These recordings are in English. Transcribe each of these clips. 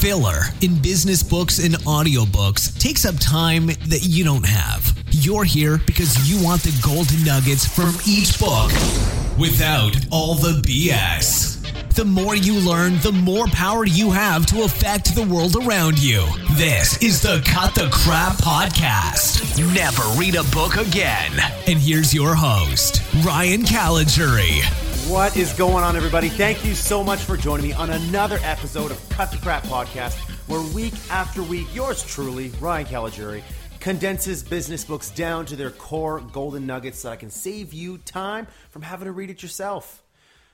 Filler in business books and audiobooks takes up time that you don't have. You're here because you want the golden nuggets from each book without all the BS. The more you learn, the more power you have to affect the world around you. This is the Cut the Crap Podcast. Never read a book again. And here's your host, Ryan Caligiuri. What is going on, everybody? Thank you so much for joining me on another episode of Cut the Crap Podcast, where week after week, yours truly, Ryan Caligiuri, condenses business books down to their core golden nuggets so that I can save you time from having to read it yourself.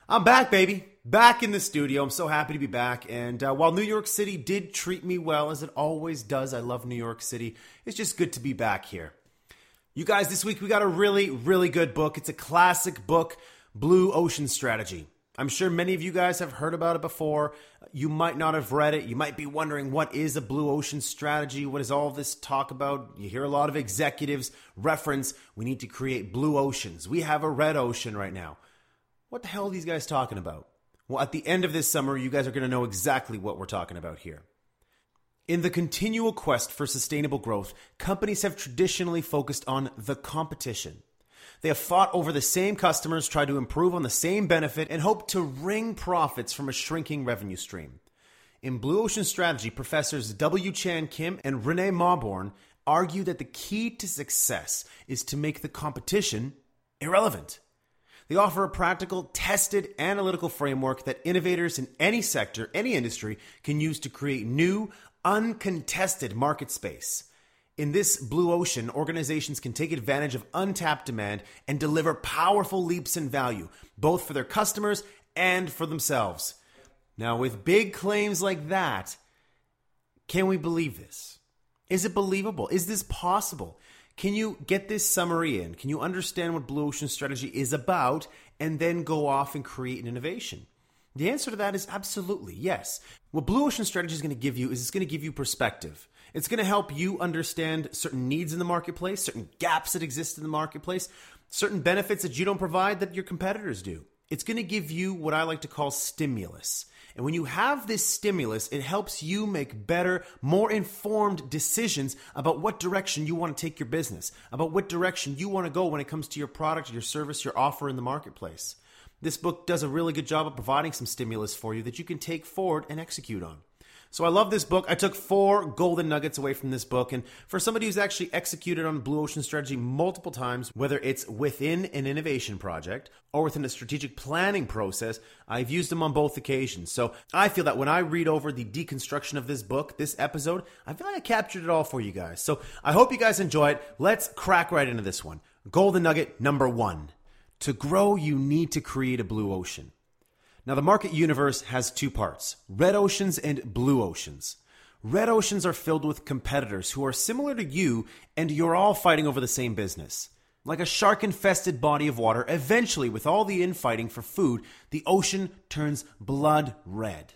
I'm back, baby. Back in the studio. I'm so happy to be back. And uh, while New York City did treat me well, as it always does, I love New York City. It's just good to be back here. You guys, this week we got a really, really good book. It's a classic book Blue Ocean Strategy. I'm sure many of you guys have heard about it before. You might not have read it. You might be wondering what is a blue ocean strategy? What is all this talk about? You hear a lot of executives reference we need to create blue oceans. We have a red ocean right now. What the hell are these guys talking about? Well, at the end of this summer, you guys are going to know exactly what we're talking about here. In the continual quest for sustainable growth, companies have traditionally focused on the competition. They have fought over the same customers, tried to improve on the same benefit, and hope to wring profits from a shrinking revenue stream. In Blue Ocean Strategy, professors W. Chan Kim and Renee Mauborgne argue that the key to success is to make the competition irrelevant. They offer a practical, tested analytical framework that innovators in any sector, any industry, can use to create new, uncontested market space. In this blue ocean, organizations can take advantage of untapped demand and deliver powerful leaps in value, both for their customers and for themselves. Now, with big claims like that, can we believe this? Is it believable? Is this possible? Can you get this summary in? Can you understand what Blue Ocean Strategy is about and then go off and create an innovation? The answer to that is absolutely yes. What Blue Ocean Strategy is going to give you is it's going to give you perspective. It's going to help you understand certain needs in the marketplace, certain gaps that exist in the marketplace, certain benefits that you don't provide that your competitors do. It's going to give you what I like to call stimulus. And when you have this stimulus, it helps you make better, more informed decisions about what direction you want to take your business, about what direction you want to go when it comes to your product, your service, your offer in the marketplace. This book does a really good job of providing some stimulus for you that you can take forward and execute on. So I love this book. I took four golden nuggets away from this book. And for somebody who's actually executed on Blue Ocean Strategy multiple times, whether it's within an innovation project or within a strategic planning process, I've used them on both occasions. So I feel that when I read over the deconstruction of this book, this episode, I feel like I captured it all for you guys. So I hope you guys enjoy it. Let's crack right into this one. Golden nugget number one. To grow, you need to create a blue ocean. Now, the market universe has two parts red oceans and blue oceans. Red oceans are filled with competitors who are similar to you, and you're all fighting over the same business. Like a shark infested body of water, eventually, with all the infighting for food, the ocean turns blood red.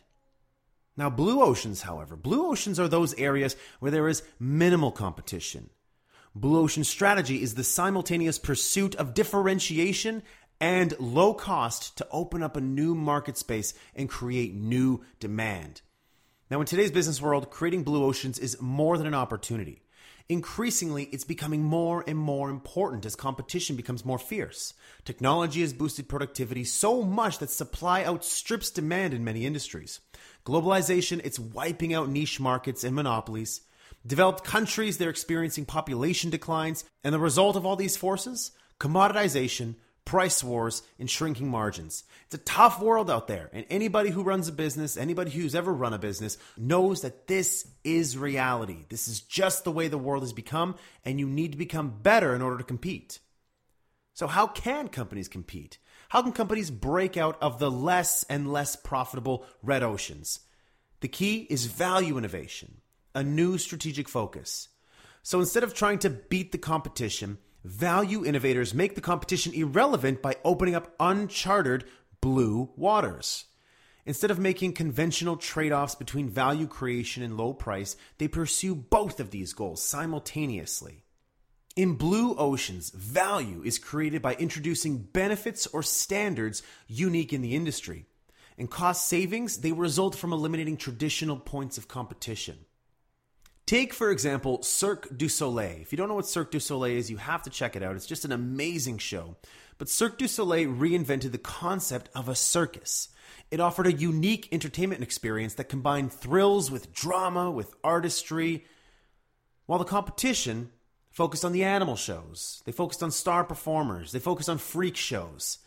Now, blue oceans, however, blue oceans are those areas where there is minimal competition. Blue ocean strategy is the simultaneous pursuit of differentiation and low cost to open up a new market space and create new demand. Now, in today's business world, creating blue oceans is more than an opportunity. Increasingly, it's becoming more and more important as competition becomes more fierce. Technology has boosted productivity so much that supply outstrips demand in many industries. Globalization, it's wiping out niche markets and monopolies. Developed countries, they're experiencing population declines. And the result of all these forces? Commoditization, price wars, and shrinking margins. It's a tough world out there, and anybody who runs a business, anybody who's ever run a business, knows that this is reality. This is just the way the world has become, and you need to become better in order to compete. So, how can companies compete? How can companies break out of the less and less profitable red oceans? The key is value innovation, a new strategic focus. So instead of trying to beat the competition, value innovators make the competition irrelevant by opening up uncharted blue waters. Instead of making conventional trade offs between value creation and low price, they pursue both of these goals simultaneously. In blue oceans, value is created by introducing benefits or standards unique in the industry. And cost savings, they result from eliminating traditional points of competition. Take, for example, Cirque du Soleil. If you don't know what Cirque du Soleil is, you have to check it out. It's just an amazing show. But Cirque du Soleil reinvented the concept of a circus. It offered a unique entertainment experience that combined thrills with drama, with artistry, while the competition focused on the animal shows. They focused on star performers. They focused on freak shows.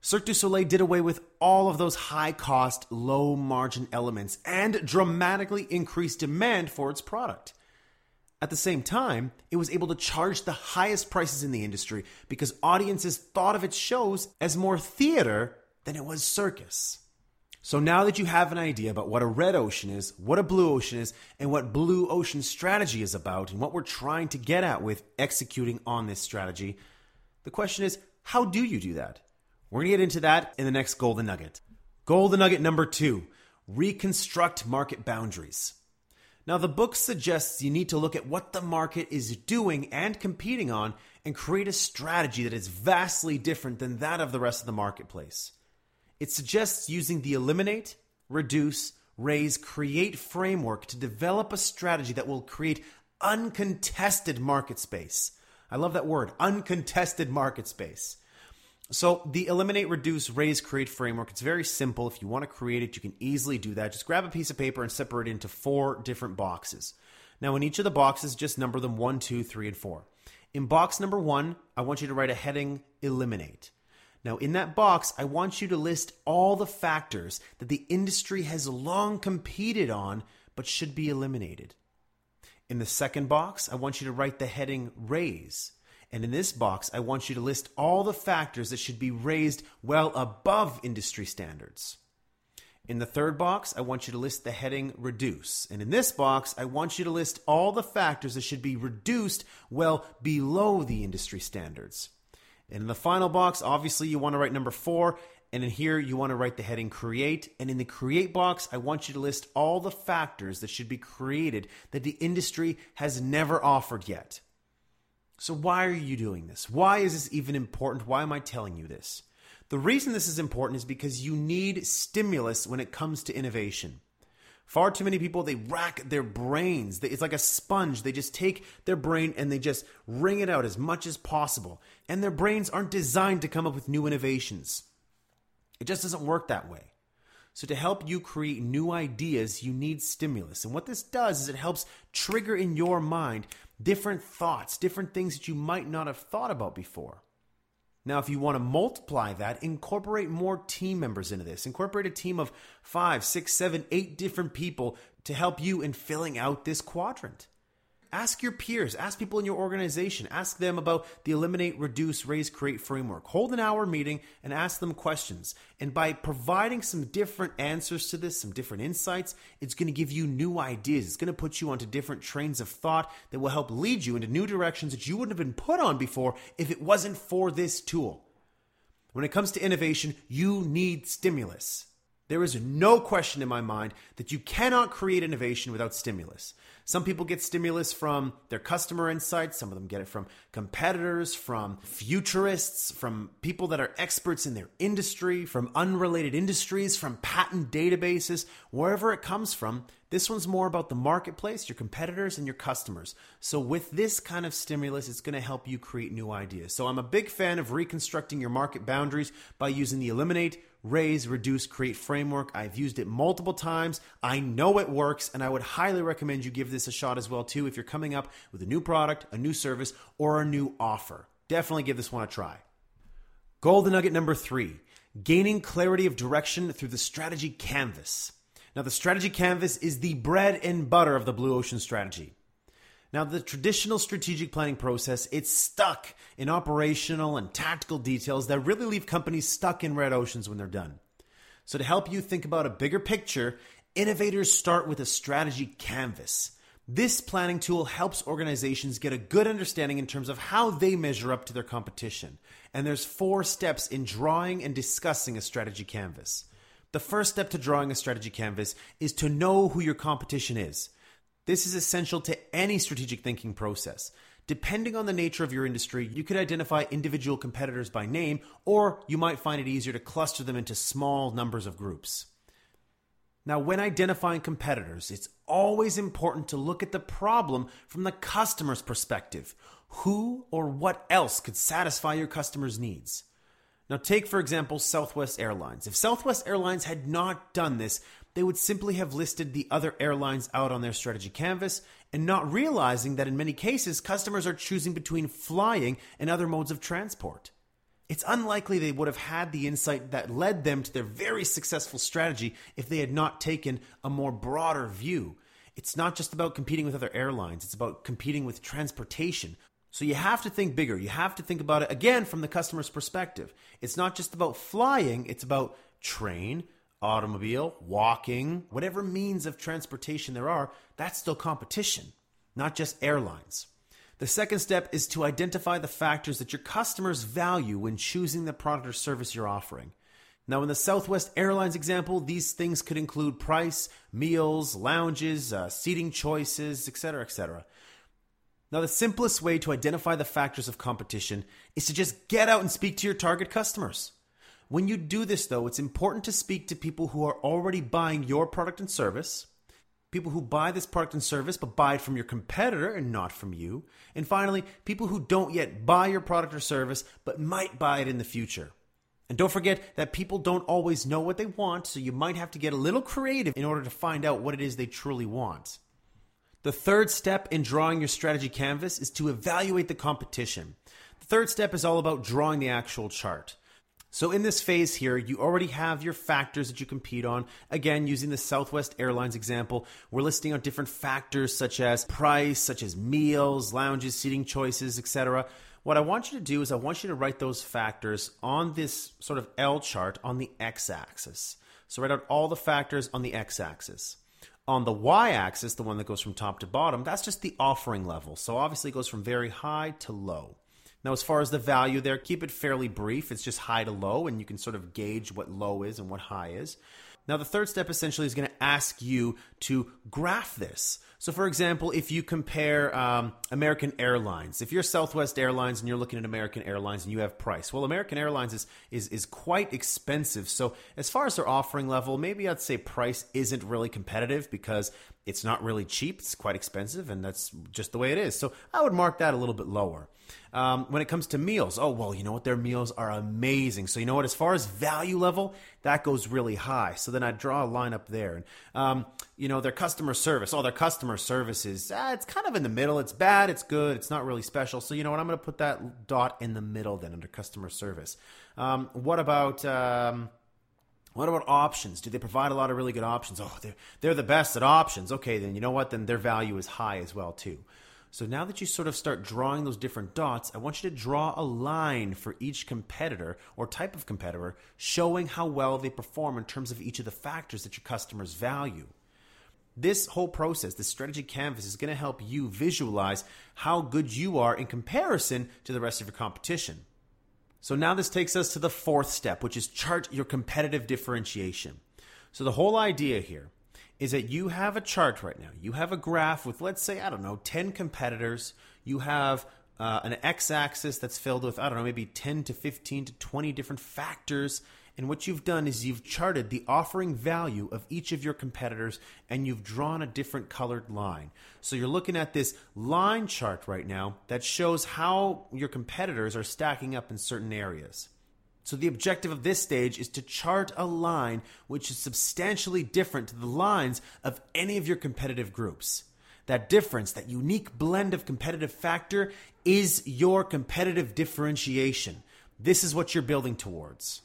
Cirque du Soleil did away with all of those high cost, low margin elements and dramatically increased demand for its product. At the same time, it was able to charge the highest prices in the industry because audiences thought of its shows as more theater than it was circus. So now that you have an idea about what a red ocean is, what a blue ocean is, and what blue ocean strategy is about, and what we're trying to get at with executing on this strategy, the question is how do you do that? We're going to get into that in the next Golden Nugget. Golden Nugget number two reconstruct market boundaries. Now, the book suggests you need to look at what the market is doing and competing on and create a strategy that is vastly different than that of the rest of the marketplace. It suggests using the eliminate, reduce, raise, create framework to develop a strategy that will create uncontested market space. I love that word, uncontested market space. So the eliminate, reduce, raise, create framework, it's very simple. If you want to create it, you can easily do that. Just grab a piece of paper and separate it into four different boxes. Now in each of the boxes, just number them one, two, three, and four. In box number one, I want you to write a heading eliminate. Now, in that box, I want you to list all the factors that the industry has long competed on but should be eliminated. In the second box, I want you to write the heading raise. And in this box, I want you to list all the factors that should be raised well above industry standards. In the third box, I want you to list the heading reduce. And in this box, I want you to list all the factors that should be reduced well below the industry standards. And in the final box, obviously, you want to write number four. And in here, you want to write the heading create. And in the create box, I want you to list all the factors that should be created that the industry has never offered yet. So, why are you doing this? Why is this even important? Why am I telling you this? The reason this is important is because you need stimulus when it comes to innovation. Far too many people, they rack their brains. It's like a sponge. They just take their brain and they just wring it out as much as possible. And their brains aren't designed to come up with new innovations. It just doesn't work that way. So, to help you create new ideas, you need stimulus. And what this does is it helps trigger in your mind different thoughts, different things that you might not have thought about before. Now, if you want to multiply that, incorporate more team members into this. Incorporate a team of five, six, seven, eight different people to help you in filling out this quadrant. Ask your peers, ask people in your organization, ask them about the eliminate, reduce, raise, create framework. Hold an hour meeting and ask them questions. And by providing some different answers to this, some different insights, it's going to give you new ideas. It's going to put you onto different trains of thought that will help lead you into new directions that you wouldn't have been put on before if it wasn't for this tool. When it comes to innovation, you need stimulus. There is no question in my mind that you cannot create innovation without stimulus. Some people get stimulus from their customer insights. Some of them get it from competitors, from futurists, from people that are experts in their industry, from unrelated industries, from patent databases, wherever it comes from. This one's more about the marketplace, your competitors, and your customers. So, with this kind of stimulus, it's going to help you create new ideas. So, I'm a big fan of reconstructing your market boundaries by using the Eliminate raise, reduce, create framework. I've used it multiple times. I know it works, and I would highly recommend you give this a shot as well too if you're coming up with a new product, a new service, or a new offer. Definitely give this one a try. Golden nugget number three gaining clarity of direction through the strategy canvas. Now, the strategy canvas is the bread and butter of the Blue Ocean strategy. Now, the traditional strategic planning process, it's stuck in operational and tactical details that really leave companies stuck in red oceans when they're done. So, to help you think about a bigger picture, innovators start with a strategy canvas. This planning tool helps organizations get a good understanding in terms of how they measure up to their competition. And there's four steps in drawing and discussing a strategy canvas. The first step to drawing a strategy canvas is to know who your competition is. This is essential to any strategic thinking process. Depending on the nature of your industry, you could identify individual competitors by name, or you might find it easier to cluster them into small numbers of groups. Now, when identifying competitors, it's always important to look at the problem from the customer's perspective. Who or what else could satisfy your customer's needs? Now, take for example Southwest Airlines. If Southwest Airlines had not done this, they would simply have listed the other airlines out on their strategy canvas and not realizing that in many cases, customers are choosing between flying and other modes of transport. It's unlikely they would have had the insight that led them to their very successful strategy if they had not taken a more broader view. It's not just about competing with other airlines, it's about competing with transportation, so you have to think bigger. You have to think about it again from the customer's perspective. It's not just about flying, it's about train, automobile, walking, whatever means of transportation there are, that's still competition, not just airlines. The second step is to identify the factors that your customers value when choosing the product or service you're offering. Now, in the Southwest Airlines example, these things could include price, meals, lounges, uh, seating choices, etc., etc. Now, the simplest way to identify the factors of competition is to just get out and speak to your target customers. When you do this, though, it's important to speak to people who are already buying your product and service, people who buy this product and service but buy it from your competitor and not from you, and finally, people who don't yet buy your product or service but might buy it in the future. And don't forget that people don't always know what they want, so you might have to get a little creative in order to find out what it is they truly want. The third step in drawing your strategy canvas is to evaluate the competition. The third step is all about drawing the actual chart. So, in this phase here, you already have your factors that you compete on. Again, using the Southwest Airlines example, we're listing out different factors such as price, such as meals, lounges, seating choices, etc. What I want you to do is I want you to write those factors on this sort of L chart on the x axis. So, write out all the factors on the x axis. On the y axis, the one that goes from top to bottom, that's just the offering level. So obviously it goes from very high to low. Now, as far as the value there, keep it fairly brief. It's just high to low, and you can sort of gauge what low is and what high is. Now, the third step essentially is going to ask you to graph this. So, for example, if you compare um, American Airlines, if you're Southwest Airlines and you're looking at American Airlines and you have price, well, American Airlines is is is quite expensive. So, as far as their offering level, maybe I'd say price isn't really competitive because it's not really cheap. It's quite expensive, and that's just the way it is. So, I would mark that a little bit lower. Um, when it comes to meals, oh, well, you know what? Their meals are amazing. So, you know what? As far as value level, that goes really high. So then I draw a line up there. And, um, you know, their customer service, oh, their customer service is, ah, it's kind of in the middle. It's bad. It's good. It's not really special. So, you know what? I'm going to put that dot in the middle then under customer service. Um, what about, um, what about options? Do they provide a lot of really good options? Oh, they're, they're the best at options. Okay, then you know what? Then their value is high as well, too. So now that you sort of start drawing those different dots, I want you to draw a line for each competitor or type of competitor, showing how well they perform in terms of each of the factors that your customers value. This whole process, this strategy canvas, is going to help you visualize how good you are in comparison to the rest of your competition. So now this takes us to the fourth step, which is chart your competitive differentiation. So the whole idea here is that you have a chart right now. You have a graph with, let's say, I don't know, 10 competitors. You have uh, an x axis that's filled with, I don't know, maybe 10 to 15 to 20 different factors. And what you've done is you've charted the offering value of each of your competitors and you've drawn a different colored line. So you're looking at this line chart right now that shows how your competitors are stacking up in certain areas. So the objective of this stage is to chart a line which is substantially different to the lines of any of your competitive groups. That difference, that unique blend of competitive factor is your competitive differentiation. This is what you're building towards.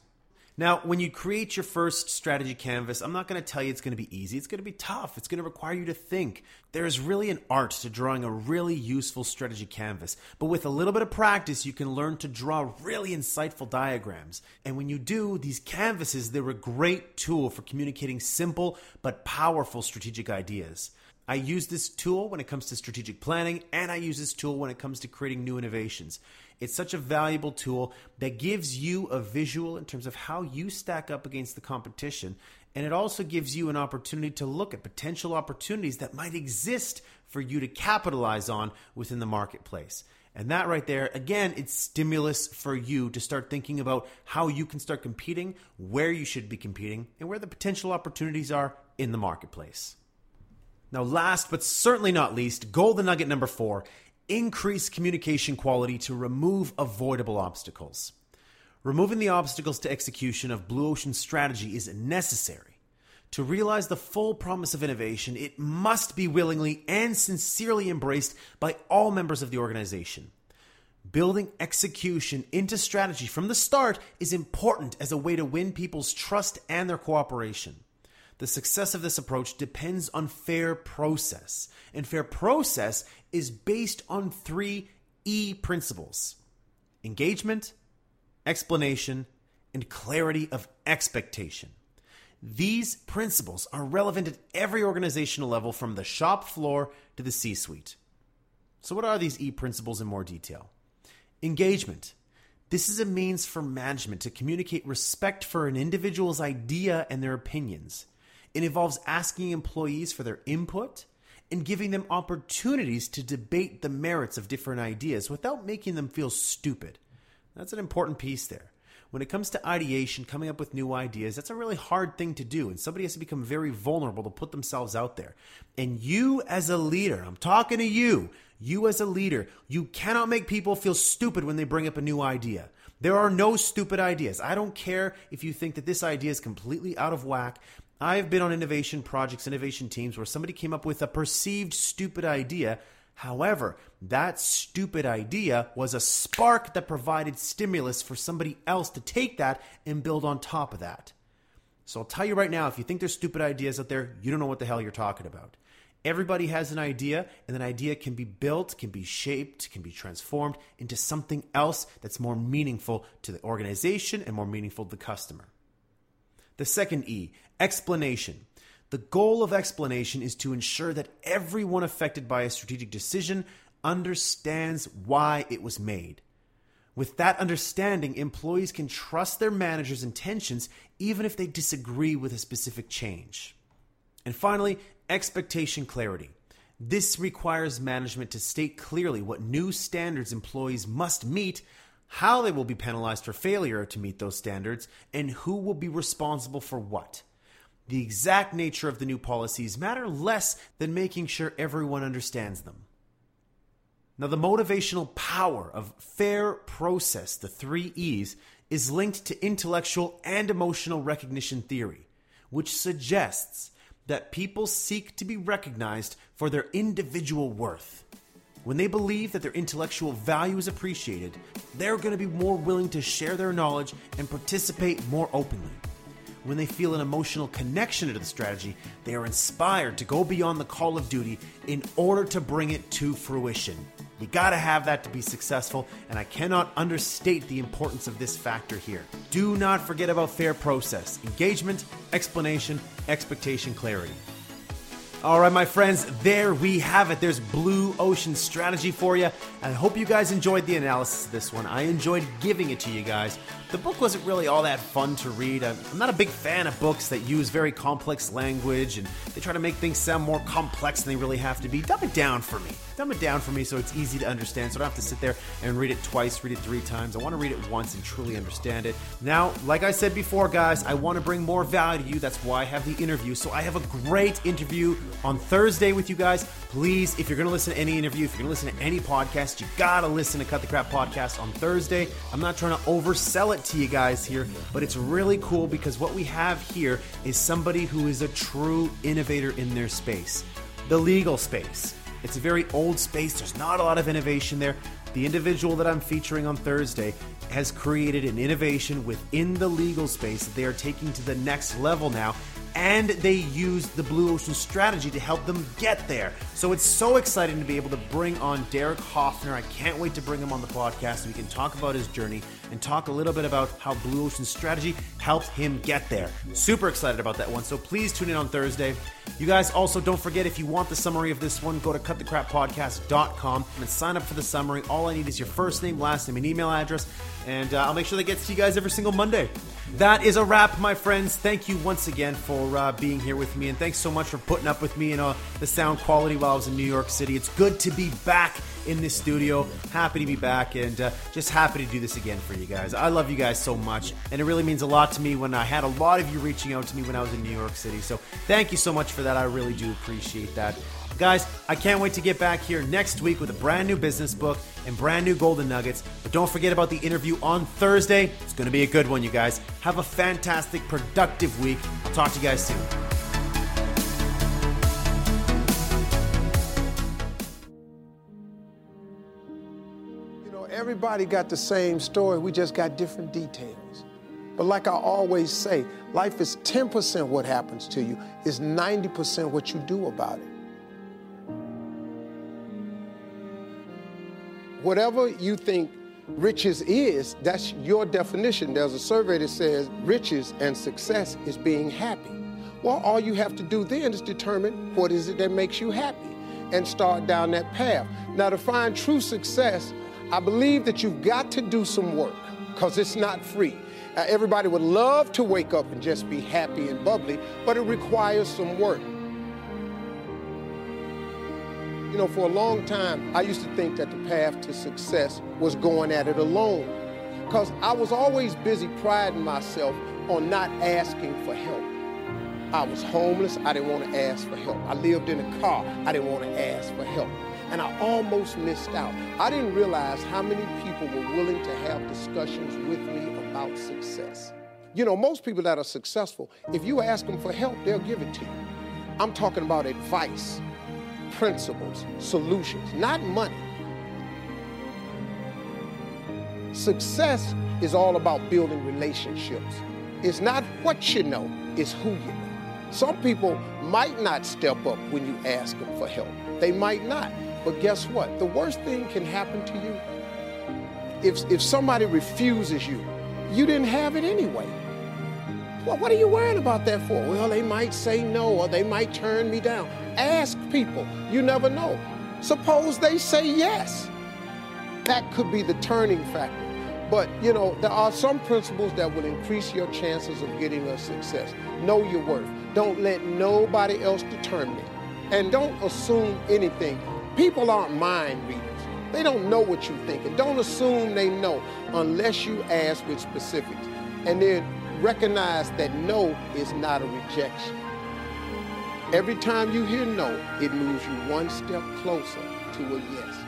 Now, when you create your first strategy canvas, I'm not going to tell you it's going to be easy. It's going to be tough. It's going to require you to think. There is really an art to drawing a really useful strategy canvas. But with a little bit of practice, you can learn to draw really insightful diagrams. And when you do, these canvases, they're a great tool for communicating simple but powerful strategic ideas. I use this tool when it comes to strategic planning, and I use this tool when it comes to creating new innovations. It's such a valuable tool that gives you a visual in terms of how you stack up against the competition. And it also gives you an opportunity to look at potential opportunities that might exist for you to capitalize on within the marketplace. And that right there, again, it's stimulus for you to start thinking about how you can start competing, where you should be competing, and where the potential opportunities are in the marketplace. Now, last but certainly not least, golden nugget number four increase communication quality to remove avoidable obstacles. Removing the obstacles to execution of Blue Ocean strategy is necessary. To realize the full promise of innovation, it must be willingly and sincerely embraced by all members of the organization. Building execution into strategy from the start is important as a way to win people's trust and their cooperation. The success of this approach depends on fair process, and fair process is based on three E principles engagement, explanation, and clarity of expectation. These principles are relevant at every organizational level from the shop floor to the C suite. So, what are these E principles in more detail? Engagement. This is a means for management to communicate respect for an individual's idea and their opinions. It involves asking employees for their input and giving them opportunities to debate the merits of different ideas without making them feel stupid. That's an important piece there. When it comes to ideation, coming up with new ideas, that's a really hard thing to do. And somebody has to become very vulnerable to put themselves out there. And you, as a leader, I'm talking to you, you as a leader, you cannot make people feel stupid when they bring up a new idea. There are no stupid ideas. I don't care if you think that this idea is completely out of whack. I've been on innovation projects, innovation teams where somebody came up with a perceived stupid idea However, that stupid idea was a spark that provided stimulus for somebody else to take that and build on top of that. So I'll tell you right now if you think there's stupid ideas out there, you don't know what the hell you're talking about. Everybody has an idea, and that idea can be built, can be shaped, can be transformed into something else that's more meaningful to the organization and more meaningful to the customer. The second E, explanation. The goal of explanation is to ensure that everyone affected by a strategic decision understands why it was made. With that understanding, employees can trust their manager's intentions even if they disagree with a specific change. And finally, expectation clarity. This requires management to state clearly what new standards employees must meet, how they will be penalized for failure to meet those standards, and who will be responsible for what. The exact nature of the new policies matter less than making sure everyone understands them. Now, the motivational power of fair process, the three E's, is linked to intellectual and emotional recognition theory, which suggests that people seek to be recognized for their individual worth. When they believe that their intellectual value is appreciated, they're going to be more willing to share their knowledge and participate more openly. When they feel an emotional connection to the strategy, they are inspired to go beyond the call of duty in order to bring it to fruition. You gotta have that to be successful, and I cannot understate the importance of this factor here. Do not forget about fair process, engagement, explanation, expectation, clarity. All right, my friends, there we have it. There's Blue Ocean Strategy for you. I hope you guys enjoyed the analysis of this one. I enjoyed giving it to you guys. The book wasn't really all that fun to read. I'm not a big fan of books that use very complex language and they try to make things sound more complex than they really have to be. Dumb it down for me. Dumb it down for me so it's easy to understand so I don't have to sit there and read it twice, read it three times. I want to read it once and truly understand it. Now, like I said before, guys, I want to bring more value to you. That's why I have the interview. So I have a great interview on Thursday with you guys. Please, if you're going to listen to any interview, if you're going to listen to any podcast, you got to listen to Cut the Crap podcast on Thursday. I'm not trying to oversell it to you guys here, but it's really cool because what we have here is somebody who is a true innovator in their space, the legal space. It's a very old space, there's not a lot of innovation there. The individual that I'm featuring on Thursday has created an innovation within the legal space that they are taking to the next level now and they used the Blue Ocean strategy to help them get there. So it's so exciting to be able to bring on Derek Hoffner. I can't wait to bring him on the podcast so we can talk about his journey and talk a little bit about how Blue Ocean strategy helped him get there. Super excited about that one. So please tune in on Thursday. You guys also don't forget if you want the summary of this one, go to cutthecrappodcast.com and sign up for the summary. All I need is your first name, last name, and email address, and uh, I'll make sure that gets to you guys every single Monday. That is a wrap, my friends. Thank you once again for uh, being here with me, and thanks so much for putting up with me and uh, the sound quality while I was in New York City. It's good to be back in this studio. Happy to be back, and uh, just happy to do this again for you guys. I love you guys so much, and it really means a lot to me when I had a lot of you reaching out to me when I was in New York City. So thank you so much for that. I really do appreciate that. Guys, I can't wait to get back here next week with a brand new business book and brand new golden nuggets. But don't forget about the interview on Thursday. It's going to be a good one, you guys. Have a fantastic, productive week. I'll talk to you guys soon. You know, everybody got the same story, we just got different details. But like I always say, life is 10% what happens to you, is 90% what you do about it. Whatever you think riches is, that's your definition. There's a survey that says riches and success is being happy. Well, all you have to do then is determine what is it that makes you happy and start down that path. Now, to find true success, I believe that you've got to do some work because it's not free. Uh, everybody would love to wake up and just be happy and bubbly, but it requires some work. You know, for a long time, I used to think that the path to success was going at it alone because I was always busy priding myself on not asking for help. I was homeless, I didn't want to ask for help. I lived in a car, I didn't want to ask for help. And I almost missed out. I didn't realize how many people were willing to have discussions with me about success. You know, most people that are successful, if you ask them for help, they'll give it to you. I'm talking about advice, principles, solutions, not money. Success is all about building relationships. It's not what you know, it's who you know. Some people might not step up when you ask them for help. They might not. But guess what? The worst thing can happen to you if, if somebody refuses you, you didn't have it anyway. Well, what are you worrying about that for? Well, they might say no or they might turn me down. Ask people. You never know. Suppose they say yes. That could be the turning factor. But, you know, there are some principles that will increase your chances of getting a success. Know your worth. Don't let nobody else determine it. And don't assume anything. People aren't mind readers. They don't know what you're thinking. Don't assume they know unless you ask with specifics. And then recognize that no is not a rejection. Every time you hear no, it moves you one step closer to a yes.